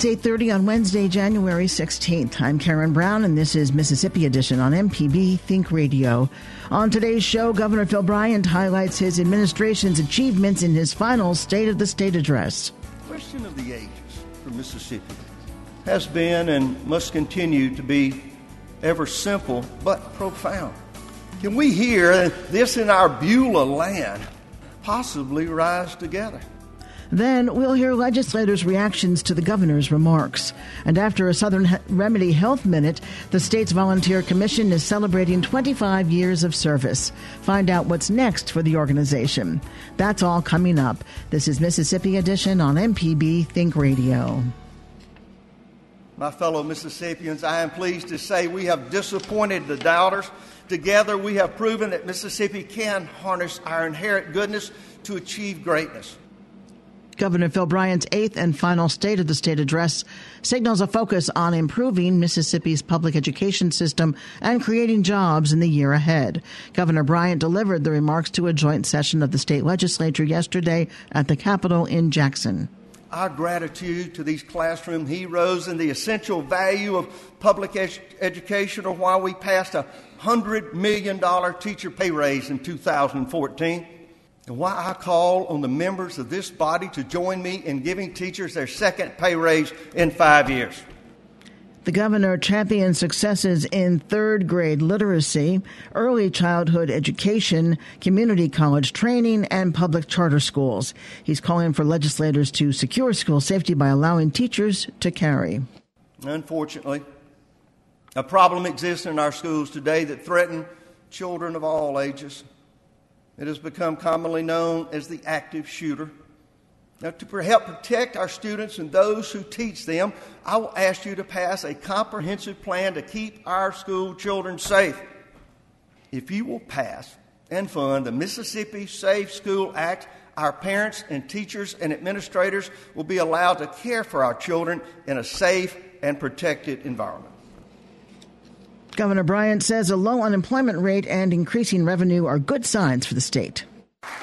It's 8.30 on Wednesday, January 16th. I'm Karen Brown, and this is Mississippi Edition on MPB Think Radio. On today's show, Governor Phil Bryant highlights his administration's achievements in his final State of the State address. Question of the ages for Mississippi has been and must continue to be ever simple but profound. Can we hear this in our Beulah land possibly rise together? Then we'll hear legislators' reactions to the governor's remarks. And after a Southern Remedy Health Minute, the state's volunteer commission is celebrating 25 years of service. Find out what's next for the organization. That's all coming up. This is Mississippi Edition on MPB Think Radio. My fellow Mississippians, I am pleased to say we have disappointed the doubters. Together, we have proven that Mississippi can harness our inherent goodness to achieve greatness. Governor Phil Bryant's eighth and final State of the State address signals a focus on improving Mississippi's public education system and creating jobs in the year ahead. Governor Bryant delivered the remarks to a joint session of the state legislature yesterday at the Capitol in Jackson. Our gratitude to these classroom heroes and the essential value of public ed- education are why we passed a $100 million teacher pay raise in 2014 and why I call on the members of this body to join me in giving teachers their second pay raise in five years. The governor championed successes in third grade literacy, early childhood education, community college training, and public charter schools. He's calling for legislators to secure school safety by allowing teachers to carry. Unfortunately, a problem exists in our schools today that threaten children of all ages. It has become commonly known as the active shooter. Now, to help protect our students and those who teach them, I will ask you to pass a comprehensive plan to keep our school children safe. If you will pass and fund the Mississippi Safe School Act, our parents and teachers and administrators will be allowed to care for our children in a safe and protected environment. Governor Bryant says a low unemployment rate and increasing revenue are good signs for the state.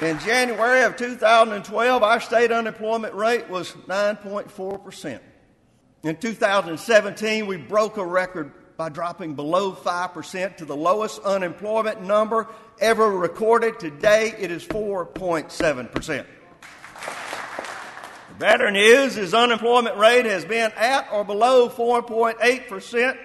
In January of 2012, our state unemployment rate was 9.4%. In 2017, we broke a record by dropping below 5% to the lowest unemployment number ever recorded. Today, it is 4.7%. The better news is unemployment rate has been at or below 4.8%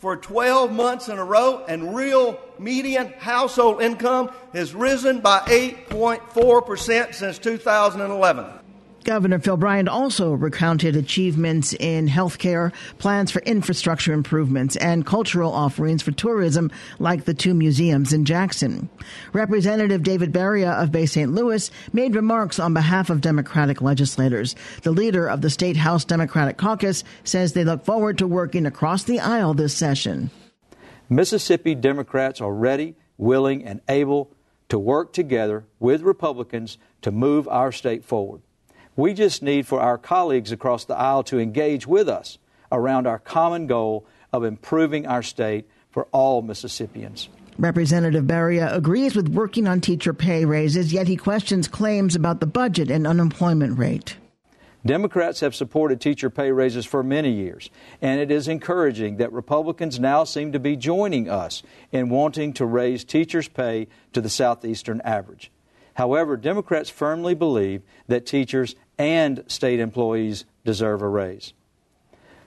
for 12 months in a row, and real median household income has risen by 8.4% since 2011. Governor Phil Bryant also recounted achievements in healthcare, plans for infrastructure improvements, and cultural offerings for tourism, like the two museums in Jackson. Representative David Baria of Bay St. Louis made remarks on behalf of Democratic legislators. The leader of the State House Democratic Caucus says they look forward to working across the aisle this session. Mississippi Democrats are ready, willing, and able to work together with Republicans to move our state forward. We just need for our colleagues across the aisle to engage with us around our common goal of improving our state for all Mississippians. Representative Baria agrees with working on teacher pay raises, yet he questions claims about the budget and unemployment rate. Democrats have supported teacher pay raises for many years, and it is encouraging that Republicans now seem to be joining us in wanting to raise teachers' pay to the Southeastern average. However, Democrats firmly believe that teachers and state employees deserve a raise.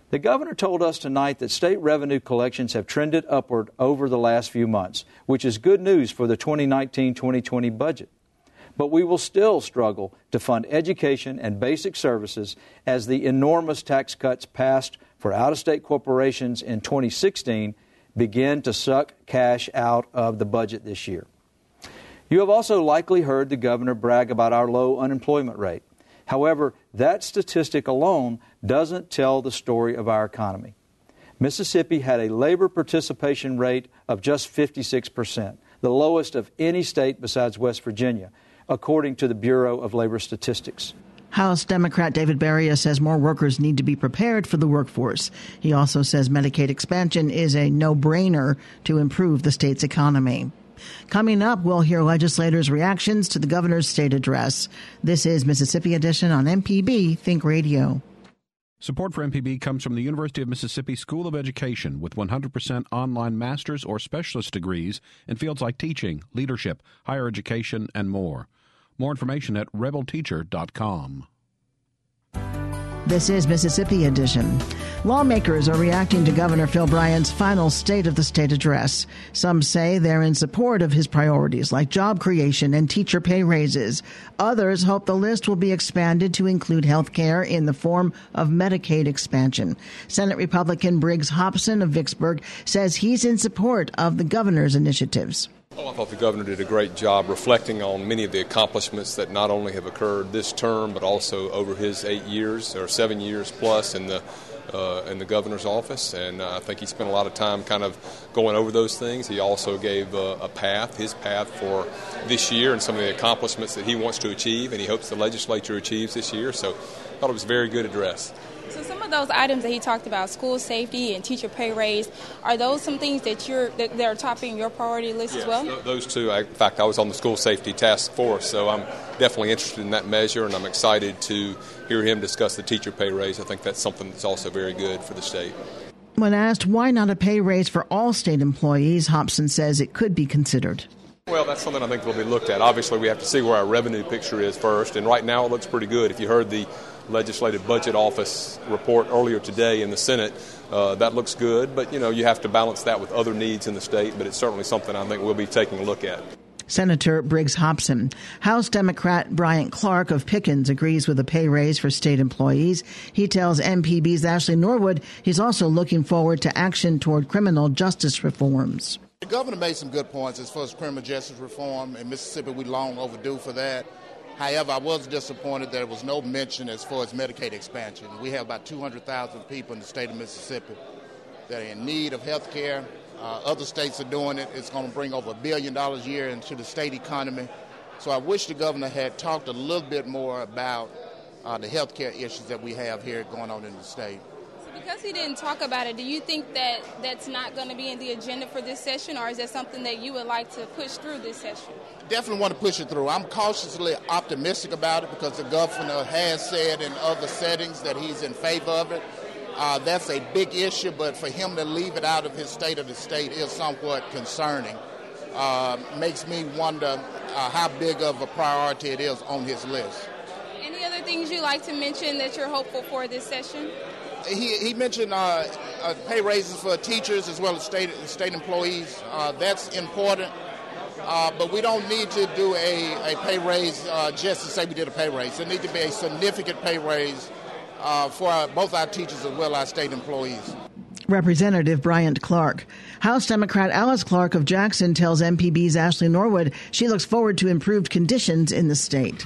The governor told us tonight that state revenue collections have trended upward over the last few months, which is good news for the 2019 2020 budget. But we will still struggle to fund education and basic services as the enormous tax cuts passed for out of state corporations in 2016 begin to suck cash out of the budget this year. You have also likely heard the governor brag about our low unemployment rate. However, that statistic alone doesn't tell the story of our economy. Mississippi had a labor participation rate of just 56%, the lowest of any state besides West Virginia, according to the Bureau of Labor Statistics. House Democrat David Baria says more workers need to be prepared for the workforce. He also says Medicaid expansion is a no brainer to improve the state's economy. Coming up, we'll hear legislators' reactions to the governor's state address. This is Mississippi Edition on MPB Think Radio. Support for MPB comes from the University of Mississippi School of Education with 100% online master's or specialist degrees in fields like teaching, leadership, higher education, and more. More information at rebelteacher.com. This is Mississippi Edition. Lawmakers are reacting to Governor Phil Bryant's final State of the State address. Some say they're in support of his priorities like job creation and teacher pay raises. Others hope the list will be expanded to include health care in the form of Medicaid expansion. Senate Republican Briggs Hopson of Vicksburg says he's in support of the governor's initiatives. Well, I thought the governor did a great job reflecting on many of the accomplishments that not only have occurred this term, but also over his eight years or seven years plus in the uh, in the governor's office. And uh, I think he spent a lot of time kind of going over those things. He also gave uh, a path, his path for this year, and some of the accomplishments that he wants to achieve, and he hopes the legislature achieves this year. So, I thought it was a very good address. So some of those items that he talked about, school safety and teacher pay raise, are those some things that you're that, that are topping your priority list yes, as well? Th- those two. I, in fact, I was on the school safety task force, so I'm definitely interested in that measure, and I'm excited to hear him discuss the teacher pay raise. I think that's something that's also very good for the state. When asked why not a pay raise for all state employees, Hopson says it could be considered. Well, that's something I think will be looked at. Obviously, we have to see where our revenue picture is first, and right now it looks pretty good. If you heard the Legislative Budget Office report earlier today in the Senate. Uh, that looks good, but you know you have to balance that with other needs in the state. But it's certainly something I think we'll be taking a look at. Senator Briggs Hopson. House Democrat Bryant Clark of Pickens agrees with a pay raise for state employees. He tells MPB's Ashley Norwood he's also looking forward to action toward criminal justice reforms. The governor made some good points as far as criminal justice reform. In Mississippi, we long overdue for that. However, I was disappointed there was no mention as far as Medicaid expansion. We have about 200,000 people in the state of Mississippi that are in need of health care. Uh, other states are doing it. It's going to bring over a billion dollars a year into the state economy. So I wish the governor had talked a little bit more about uh, the health care issues that we have here going on in the state. Because he didn't talk about it, do you think that that's not going to be in the agenda for this session, or is that something that you would like to push through this session? Definitely want to push it through. I'm cautiously optimistic about it because the governor has said in other settings that he's in favor of it. Uh, that's a big issue, but for him to leave it out of his state of the state is somewhat concerning. Uh, makes me wonder uh, how big of a priority it is on his list. Any other things you'd like to mention that you're hopeful for this session? He, he mentioned uh, uh, pay raises for teachers as well as state state employees. Uh, that's important, uh, but we don't need to do a, a pay raise uh, just to say we did a pay raise. There needs to be a significant pay raise uh, for our, both our teachers as well as our state employees. Representative Bryant Clark. House Democrat Alyce Clarke of Jackson tells MPB's Ashley Norwood she looks forward to improved conditions in the state.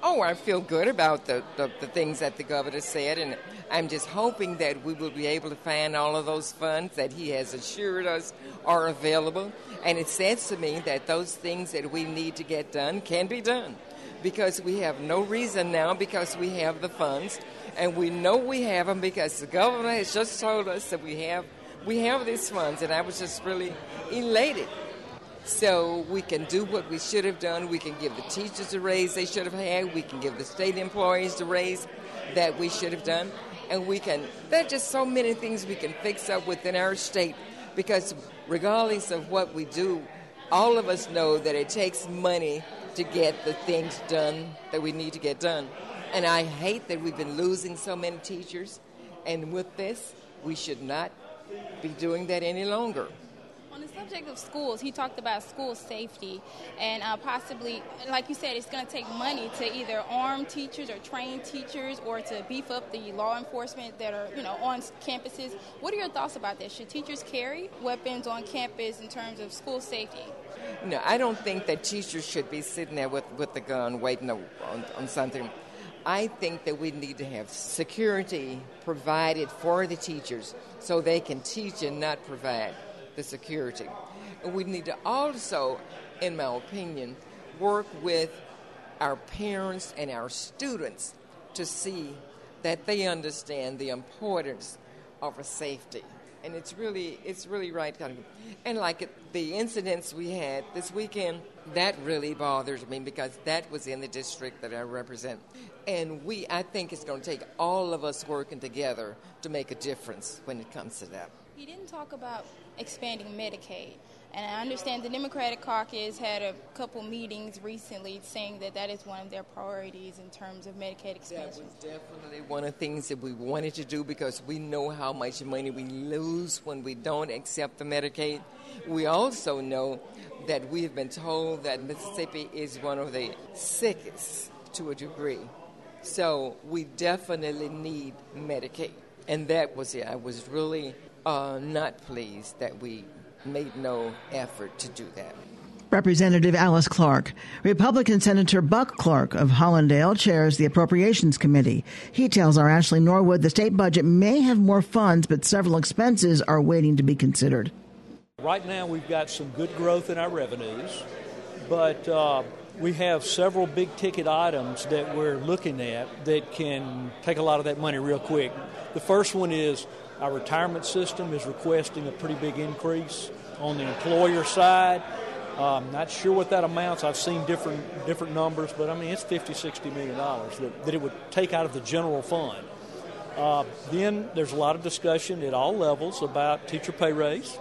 Oh, I feel good about the, the, the, things that the governor said, and I'm just hoping that we will be able to find all of those funds that he has assured us are available. And it says to me that those things that we need to get done can be done because we have no reason now because we have the funds, and we know we have them because the governor has just told us that we have we have these funds, and I was just really elated so we can do what we should have done. We can give the teachers a raise they should have had. We can give the state employees the raise that we should have done. And we can, there are just so many things we can fix up within our state because, regardless of what we do, all of us know that it takes money to get the things done that we need to get done. And I hate that we've been losing so many teachers. And with this, we should not be doing that any longer. Subject of schools, he talked about school safety and uh, possibly, like you said, it's going to take money to either arm teachers or train teachers or to beef up the law enforcement that are, you know, on campuses. What are your thoughts about that? Should teachers carry weapons on campus in terms of school safety? No, I don't think that teachers should be sitting there with, with the gun waiting on, on something. I think that we need to have security provided for the teachers so they can teach and not provide the security. We need to also, in my opinion, work with our parents and our students to see that they understand the importance of a safety. and it's really it's really right. And like the incidents we had this weekend, that really bothers me because that was in the district that I represent, and we I think it's going to take all of us working together to make a difference when it comes to that. He didn't talk about expanding Medicaid. And I understand the Democratic caucus had a couple meetings recently saying that that is one of their priorities in terms of Medicaid expansion. That was definitely one of the things that we wanted to do because we know how much money we lose when we don't accept the Medicaid. We also know that we have been told that Mississippi is one of the sickest to a degree. So we definitely need Medicaid. And that was it. I was really uh, not pleased that we made no effort to do that. Representative Alyce Clarke. Republican Senator Buck Clarke of Hollandale chairs the Appropriations Committee. He tells our Ashley Norwood the state budget may have more funds, but several expenses are waiting to be considered. Right now, we've got some good growth in our revenues, but uh, we have several big ticket items that we're looking at that can take a lot of that money real quick. The first one is our retirement system is requesting a pretty big increase on the employer side. Um, not sure what that amounts. I've seen different different numbers, but I mean it's 50, 60 million dollars that, that it would take out of the general fund. Uh, then there's a lot of discussion at all levels about teacher pay raise.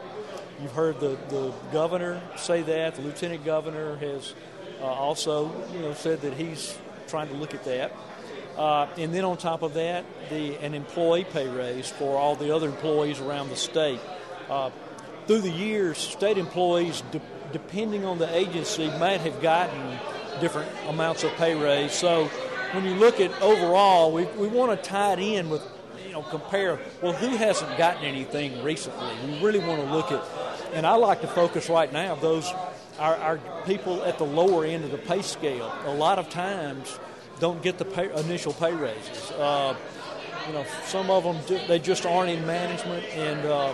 You've heard the, the governor say that. The lieutenant governor has uh, also you know said that he's trying to look at that. Uh, and then on top of that, the an employee pay raise for all the other employees around the state. Uh, through the years, state employees, de- depending on the agency, might have gotten different amounts of pay raise. So when you look at overall, we, we want to tie it in with, you know, compare, well, who hasn't gotten anything recently? We really want to look at, and I like to focus right now those, our, our people at the lower end of the pay scale. A lot of times, don't get the pay, initial pay raises. Uh, you know, some of them they just aren't in management, and uh,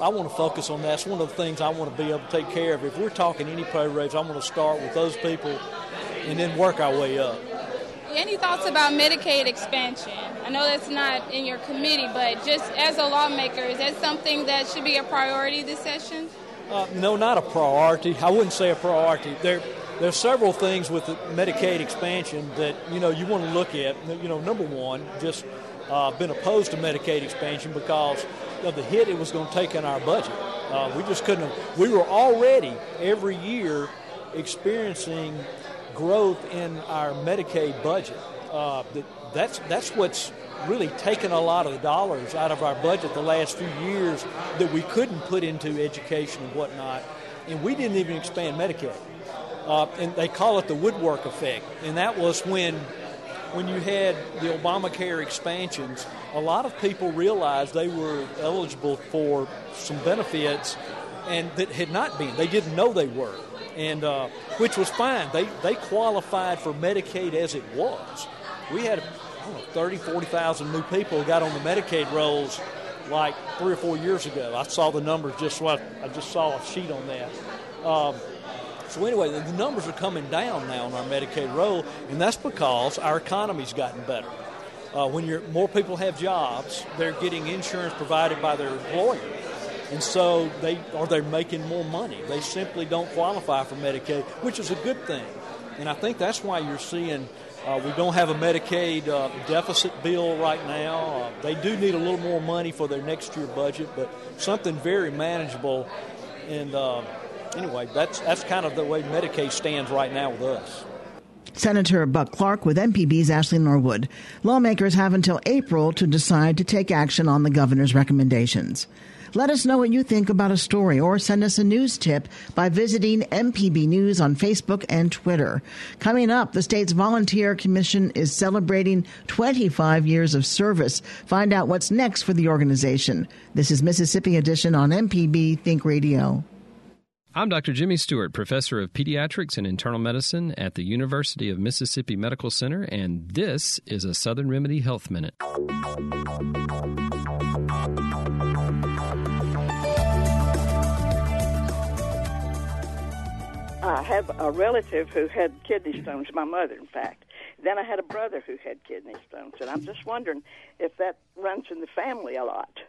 I want to focus on that. It's one of the things I want to be able to take care of. If we're talking any pay raise, I want to start with those people, and then work our way up. Any thoughts about Medicaid expansion? I know that's not in your committee, but just as a lawmaker, is that something that should be a priority this session? Uh, no, not a priority. I wouldn't say a priority. There, there's several things with the Medicaid expansion that you know you want to look at. You know, number one, just uh, been opposed to Medicaid expansion because of the hit it was going to take on our budget. Uh, we just couldn't. Have, we were already every year experiencing growth in our Medicaid budget. Uh, that, that's that's what's really taken a lot of the dollars out of our budget the last few years that we couldn't put into education and whatnot, and we didn't even expand Medicaid uh, and they call it the woodwork effect. And that was when, when you had the Obamacare expansions, a lot of people realized they were eligible for some benefits, and that had not been. They didn't know they were, and uh, which was fine. They they qualified for Medicaid as it was. We had I don't know, 30, 40,000 new people got on the Medicaid rolls like three or four years ago. I saw the numbers just what I just saw a sheet on that. Um, so anyway, the numbers are coming down now on our Medicaid roll, and that's because our economy's gotten better. Uh, when you're, more people have jobs, they're getting insurance provided by their employer, and so they or they're making more money. They simply don't qualify for Medicaid, which is a good thing, and I think that's why you're seeing. Uh, we don't have a Medicaid uh, deficit bill right now. Uh, they do need a little more money for their next year budget, but something very manageable. And uh, anyway, that's that's kind of the way Medicaid stands right now with us. Senator Buck Clarke with MPB's Ashley Norwood. Lawmakers have until April to decide to take action on the governor's recommendations. Let us know what you think about a story or send us a news tip by visiting MPB News on Facebook and Twitter. Coming up, the state's Volunteer Commission is celebrating 25 years of service. Find out what's next for the organization. This is Mississippi Edition on MPB Think Radio. I'm Dr. Jimmy Stewart, professor of pediatrics and internal medicine at the University of Mississippi Medical Center, and this is a Southern Remedy Health Minute. I have a relative who had kidney stones, my mother, in fact. Then I had a brother who had kidney stones, and I'm just wondering if that runs in the family a lot.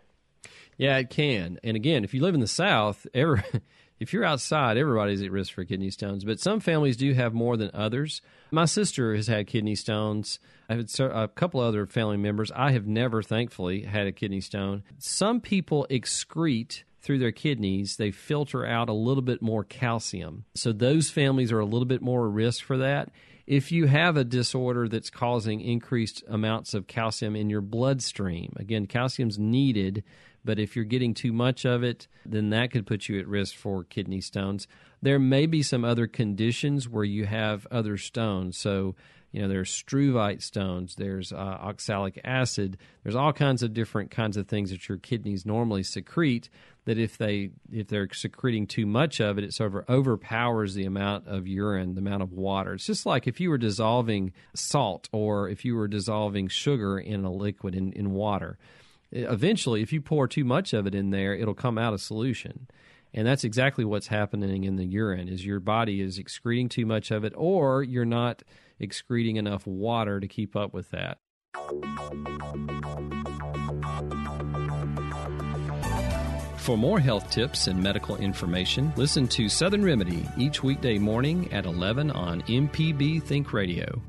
Yeah, it can. And again, if you live in the South, every, if you're outside, everybody's at risk for kidney stones. But some families do have more than others. My sister has had kidney stones. I've had a couple other family members. I have never, thankfully, had a kidney stone. Some people excrete through their kidneys, they filter out a little bit more calcium. So those families are a little bit more at risk for that. If you have a disorder that's causing increased amounts of calcium in your bloodstream, again, calcium's needed, but if you're getting too much of it, then that could put you at risk for kidney stones. There may be some other conditions where you have other stones. So you know there's struvite stones there's uh, oxalic acid there's all kinds of different kinds of things that your kidneys normally secrete that if they if they're secreting too much of it it sort of overpowers the amount of urine the amount of water it's just like if you were dissolving salt or if you were dissolving sugar in a liquid in, in water eventually if you pour too much of it in there it'll come out of solution and that's exactly what's happening in the urine is your body is excreting too much of it or you're not excreting enough water to keep up with that. For more health tips and medical information, listen to Southern Remedy each weekday morning at 11 on MPB Think Radio.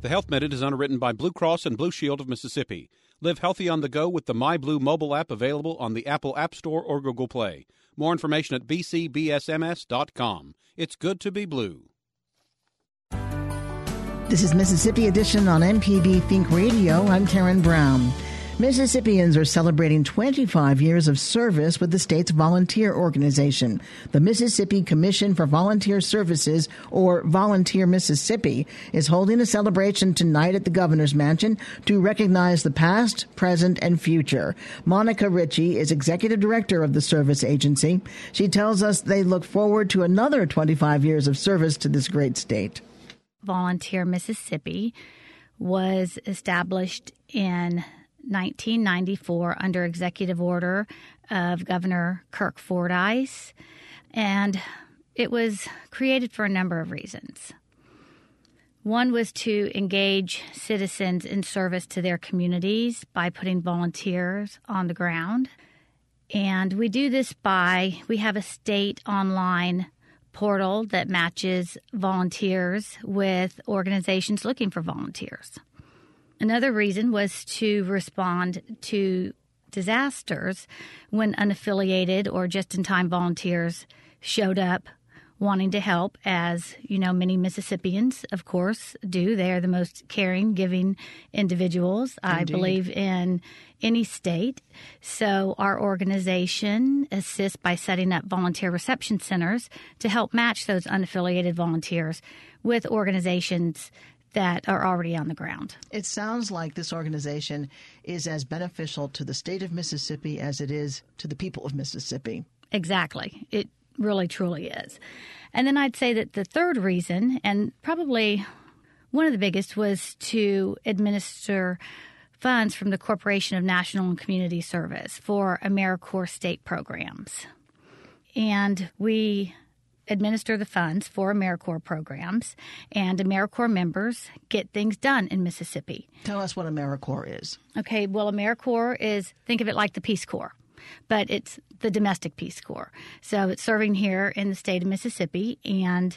The Health Minute is underwritten by Blue Cross and Blue Shield of Mississippi. Live healthy on the go with the MyBlue mobile app available on the Apple App Store or Google Play. More information at bcbsms.com. It's good to be blue. This is Mississippi Edition on MPB Think Radio. I'm Karen Brown. Mississippians are celebrating 25 years of service with the state's volunteer organization. The Mississippi Commission for Volunteer Services, or Volunteer Mississippi, is holding a celebration tonight at the governor's mansion to recognize the past, present, and future. Monica Ritchie is executive director of the service agency. She tells us they look forward to another 25 years of service to this great state. Volunteer Mississippi was established in 1994 under executive order of Governor Kirk Fordice, and it was created for a number of reasons. One was to engage citizens in service to their communities by putting volunteers on the ground. And we do this by, we have a state online portal that matches volunteers with organizations looking for volunteers. Another reason was to respond to disasters when unaffiliated or just in time volunteers showed up wanting to help, as you know, many Mississippians, of course, do. They are the most caring, giving individuals, Indeed. I believe, in any state. So, our organization assists by setting up volunteer reception centers to help match those unaffiliated volunteers with organizations that are already on the ground. It sounds like this organization is as beneficial to the state of Mississippi as it is to the people of Mississippi. Exactly. It really truly is. And then I'd say that the third reason, and probably one of the biggest, was to administer funds from the Corporation of National and Community Service for AmeriCorps state programs. And we administer the funds for AmeriCorps programs, and AmeriCorps members get things done in Mississippi. Tell us what AmeriCorps is. Okay, well, AmeriCorps is think of it like the Peace Corps but it's the domestic Peace Corps. So it's serving here in the state of Mississippi, and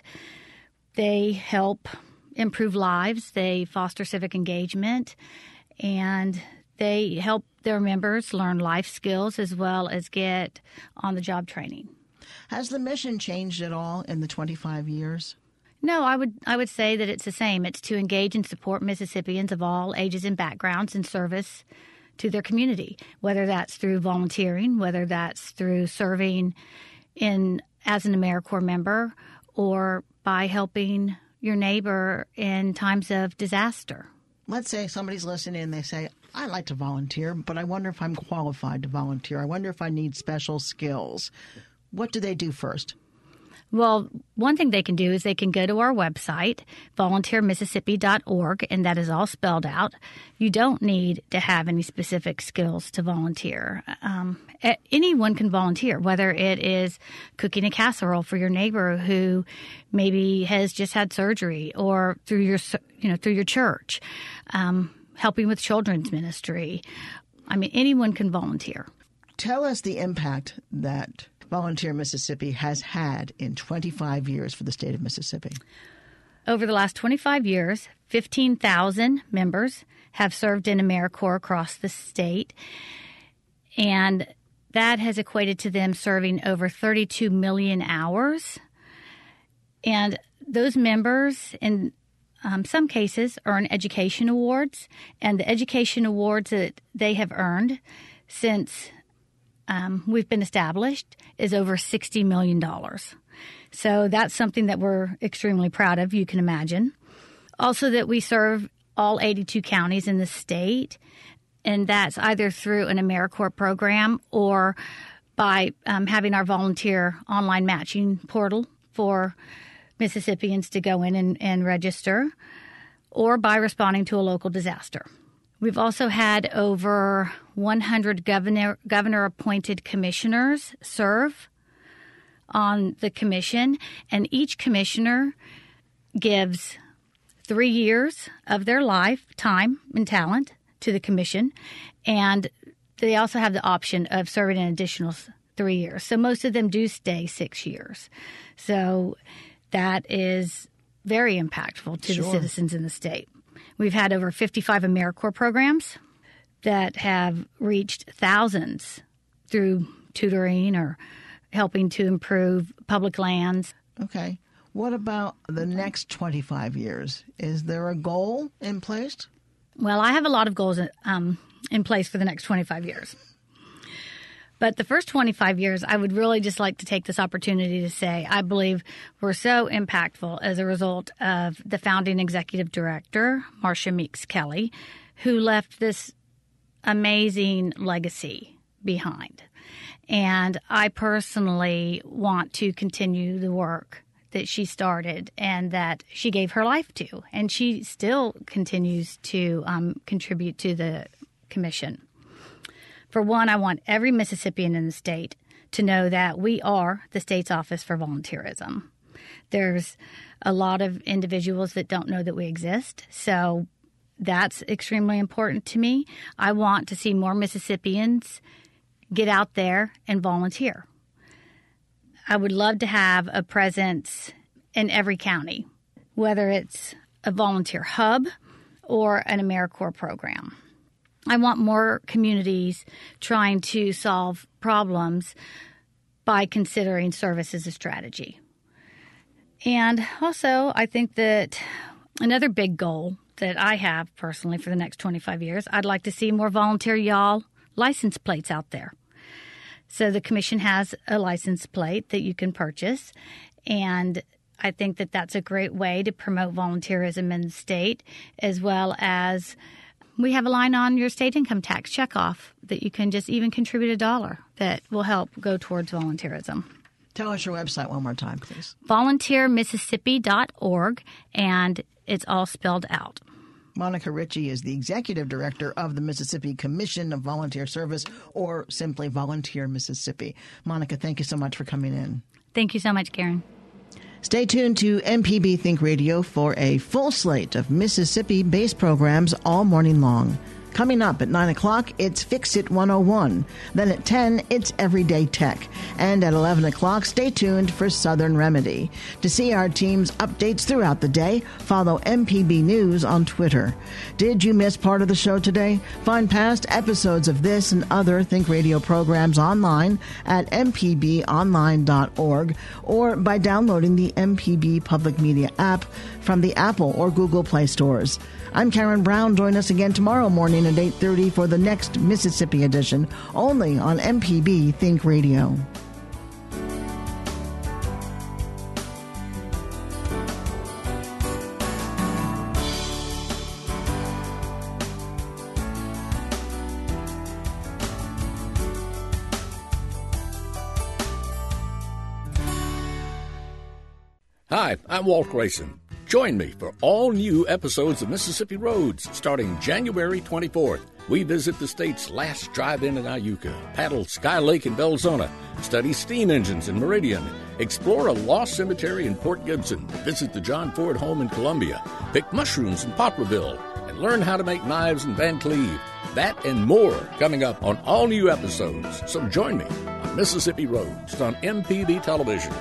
they help improve lives, they foster civic engagement, and they help their members learn life skills as well as get on the job training. Has the mission changed at all in the 25 years? No, I would I would say that it's the same. It's to engage and support Mississippians of all ages and backgrounds in service to their community, whether that's through volunteering, whether that's through serving in as an AmeriCorps member, or by helping your neighbor in times of disaster. Let's say somebody's listening and they say, I like to volunteer, but I wonder if I'm qualified to volunteer. I wonder if I need special skills. What do they do first? Well, one thing they can do is they can go to our website, volunteermississippi.org, and that is all spelled out. You don't need to have any specific skills to volunteer. Um, anyone can volunteer, whether it is cooking a casserole for your neighbor who maybe has just had surgery, or through your, you know, through your church, um, helping with children's ministry. I mean, anyone can volunteer Tell us the impact that Volunteer Mississippi has had in 25 years for the state of Mississippi. Over the last 25 years, 15,000 members have served in AmeriCorps across the state, and that has equated to them serving over 32 million hours. And those members, in um, some cases, earn education awards, and the education awards that they have earned since um, we've been established is over $60 million. So that's something that we're extremely proud of, you can imagine. Also, that we serve all 82 counties in the state, and that's either through an AmeriCorps program or by um, having our volunteer online matching portal for Mississippians to go in and, and register, or by responding to a local disaster. We've also had over 100 governor governor appointed commissioners serve on the commission, and each commissioner gives three years of their life, time, and talent to the commission, and they also have the option of serving an additional three years. So most of them do stay six years. So that is very impactful to sure. the citizens in the state. We've had over 55 AmeriCorps programs that have reached thousands through tutoring or helping to improve public lands. Okay. What about the next 25 years? Is there a goal in place? Well, I have a lot of goals um, in place for the next 25 years. But the first 25 years, I would really just like to take this opportunity to say I believe we're so impactful as a result of the founding executive director, Marsha Meeks Kelly, who left this amazing legacy behind. And I personally want to continue the work that she started and that she gave her life to. And she still continues to um, contribute to the commission. For one, I want every Mississippian in the state to know that we are the state's office for volunteerism. There's a lot of individuals that don't know that we exist, so that's extremely important to me. I want to see more Mississippians get out there and volunteer. I would love to have a presence in every county, whether it's a volunteer hub or an AmeriCorps program. I want more communities trying to solve problems by considering service as a strategy. And also, I think that another big goal that I have personally for the next 25 years, I'd like to see more volunteer y'all license plates out there. So the commission has a license plate that you can purchase, and I think that that's a great way to promote volunteerism in the state as well as we have a line on your state income tax checkoff that you can just even contribute a dollar that will help go towards volunteerism. Tell us your website one more time, please. VolunteerMississippi.org, and it's all spelled out. Monica Ritchie is the executive director of the Mississippi Commission of Volunteer Service, or simply Volunteer Mississippi. Monica, thank you so much for coming in. Thank you so much, Karen. Stay tuned to MPB Think Radio for a full slate of Mississippi based programs all morning long. Coming up at 9 o'clock, it's Fix It 101. Then at 10, it's Everyday Tech. And at 11 o'clock, stay tuned for Southern Remedy. To see our team's updates throughout the day, follow MPB News on Twitter. Did you miss part of the show today? Find past episodes of this and other Think Radio programs online at mpbonline.org or by downloading the MPB Public Media app from the Apple or Google Play stores. I'm Karen Brown. Join us again tomorrow morning at 8:30 for the next Mississippi edition, only on MPB Think Radio. Hi, I'm Walt Grayson. Join me for all new episodes of Mississippi Roads starting January 24th. We visit the state's last drive in in Iuka, paddle Sky Lake in Belzoni, study steam engines in Meridian, explore a lost cemetery in Port Gibson, visit the John Ford home in Columbia, pick mushrooms in Poplarville, and learn how to make knives in Vancleave. That and more coming up on all new episodes. So join me on Mississippi Roads on MPB Television.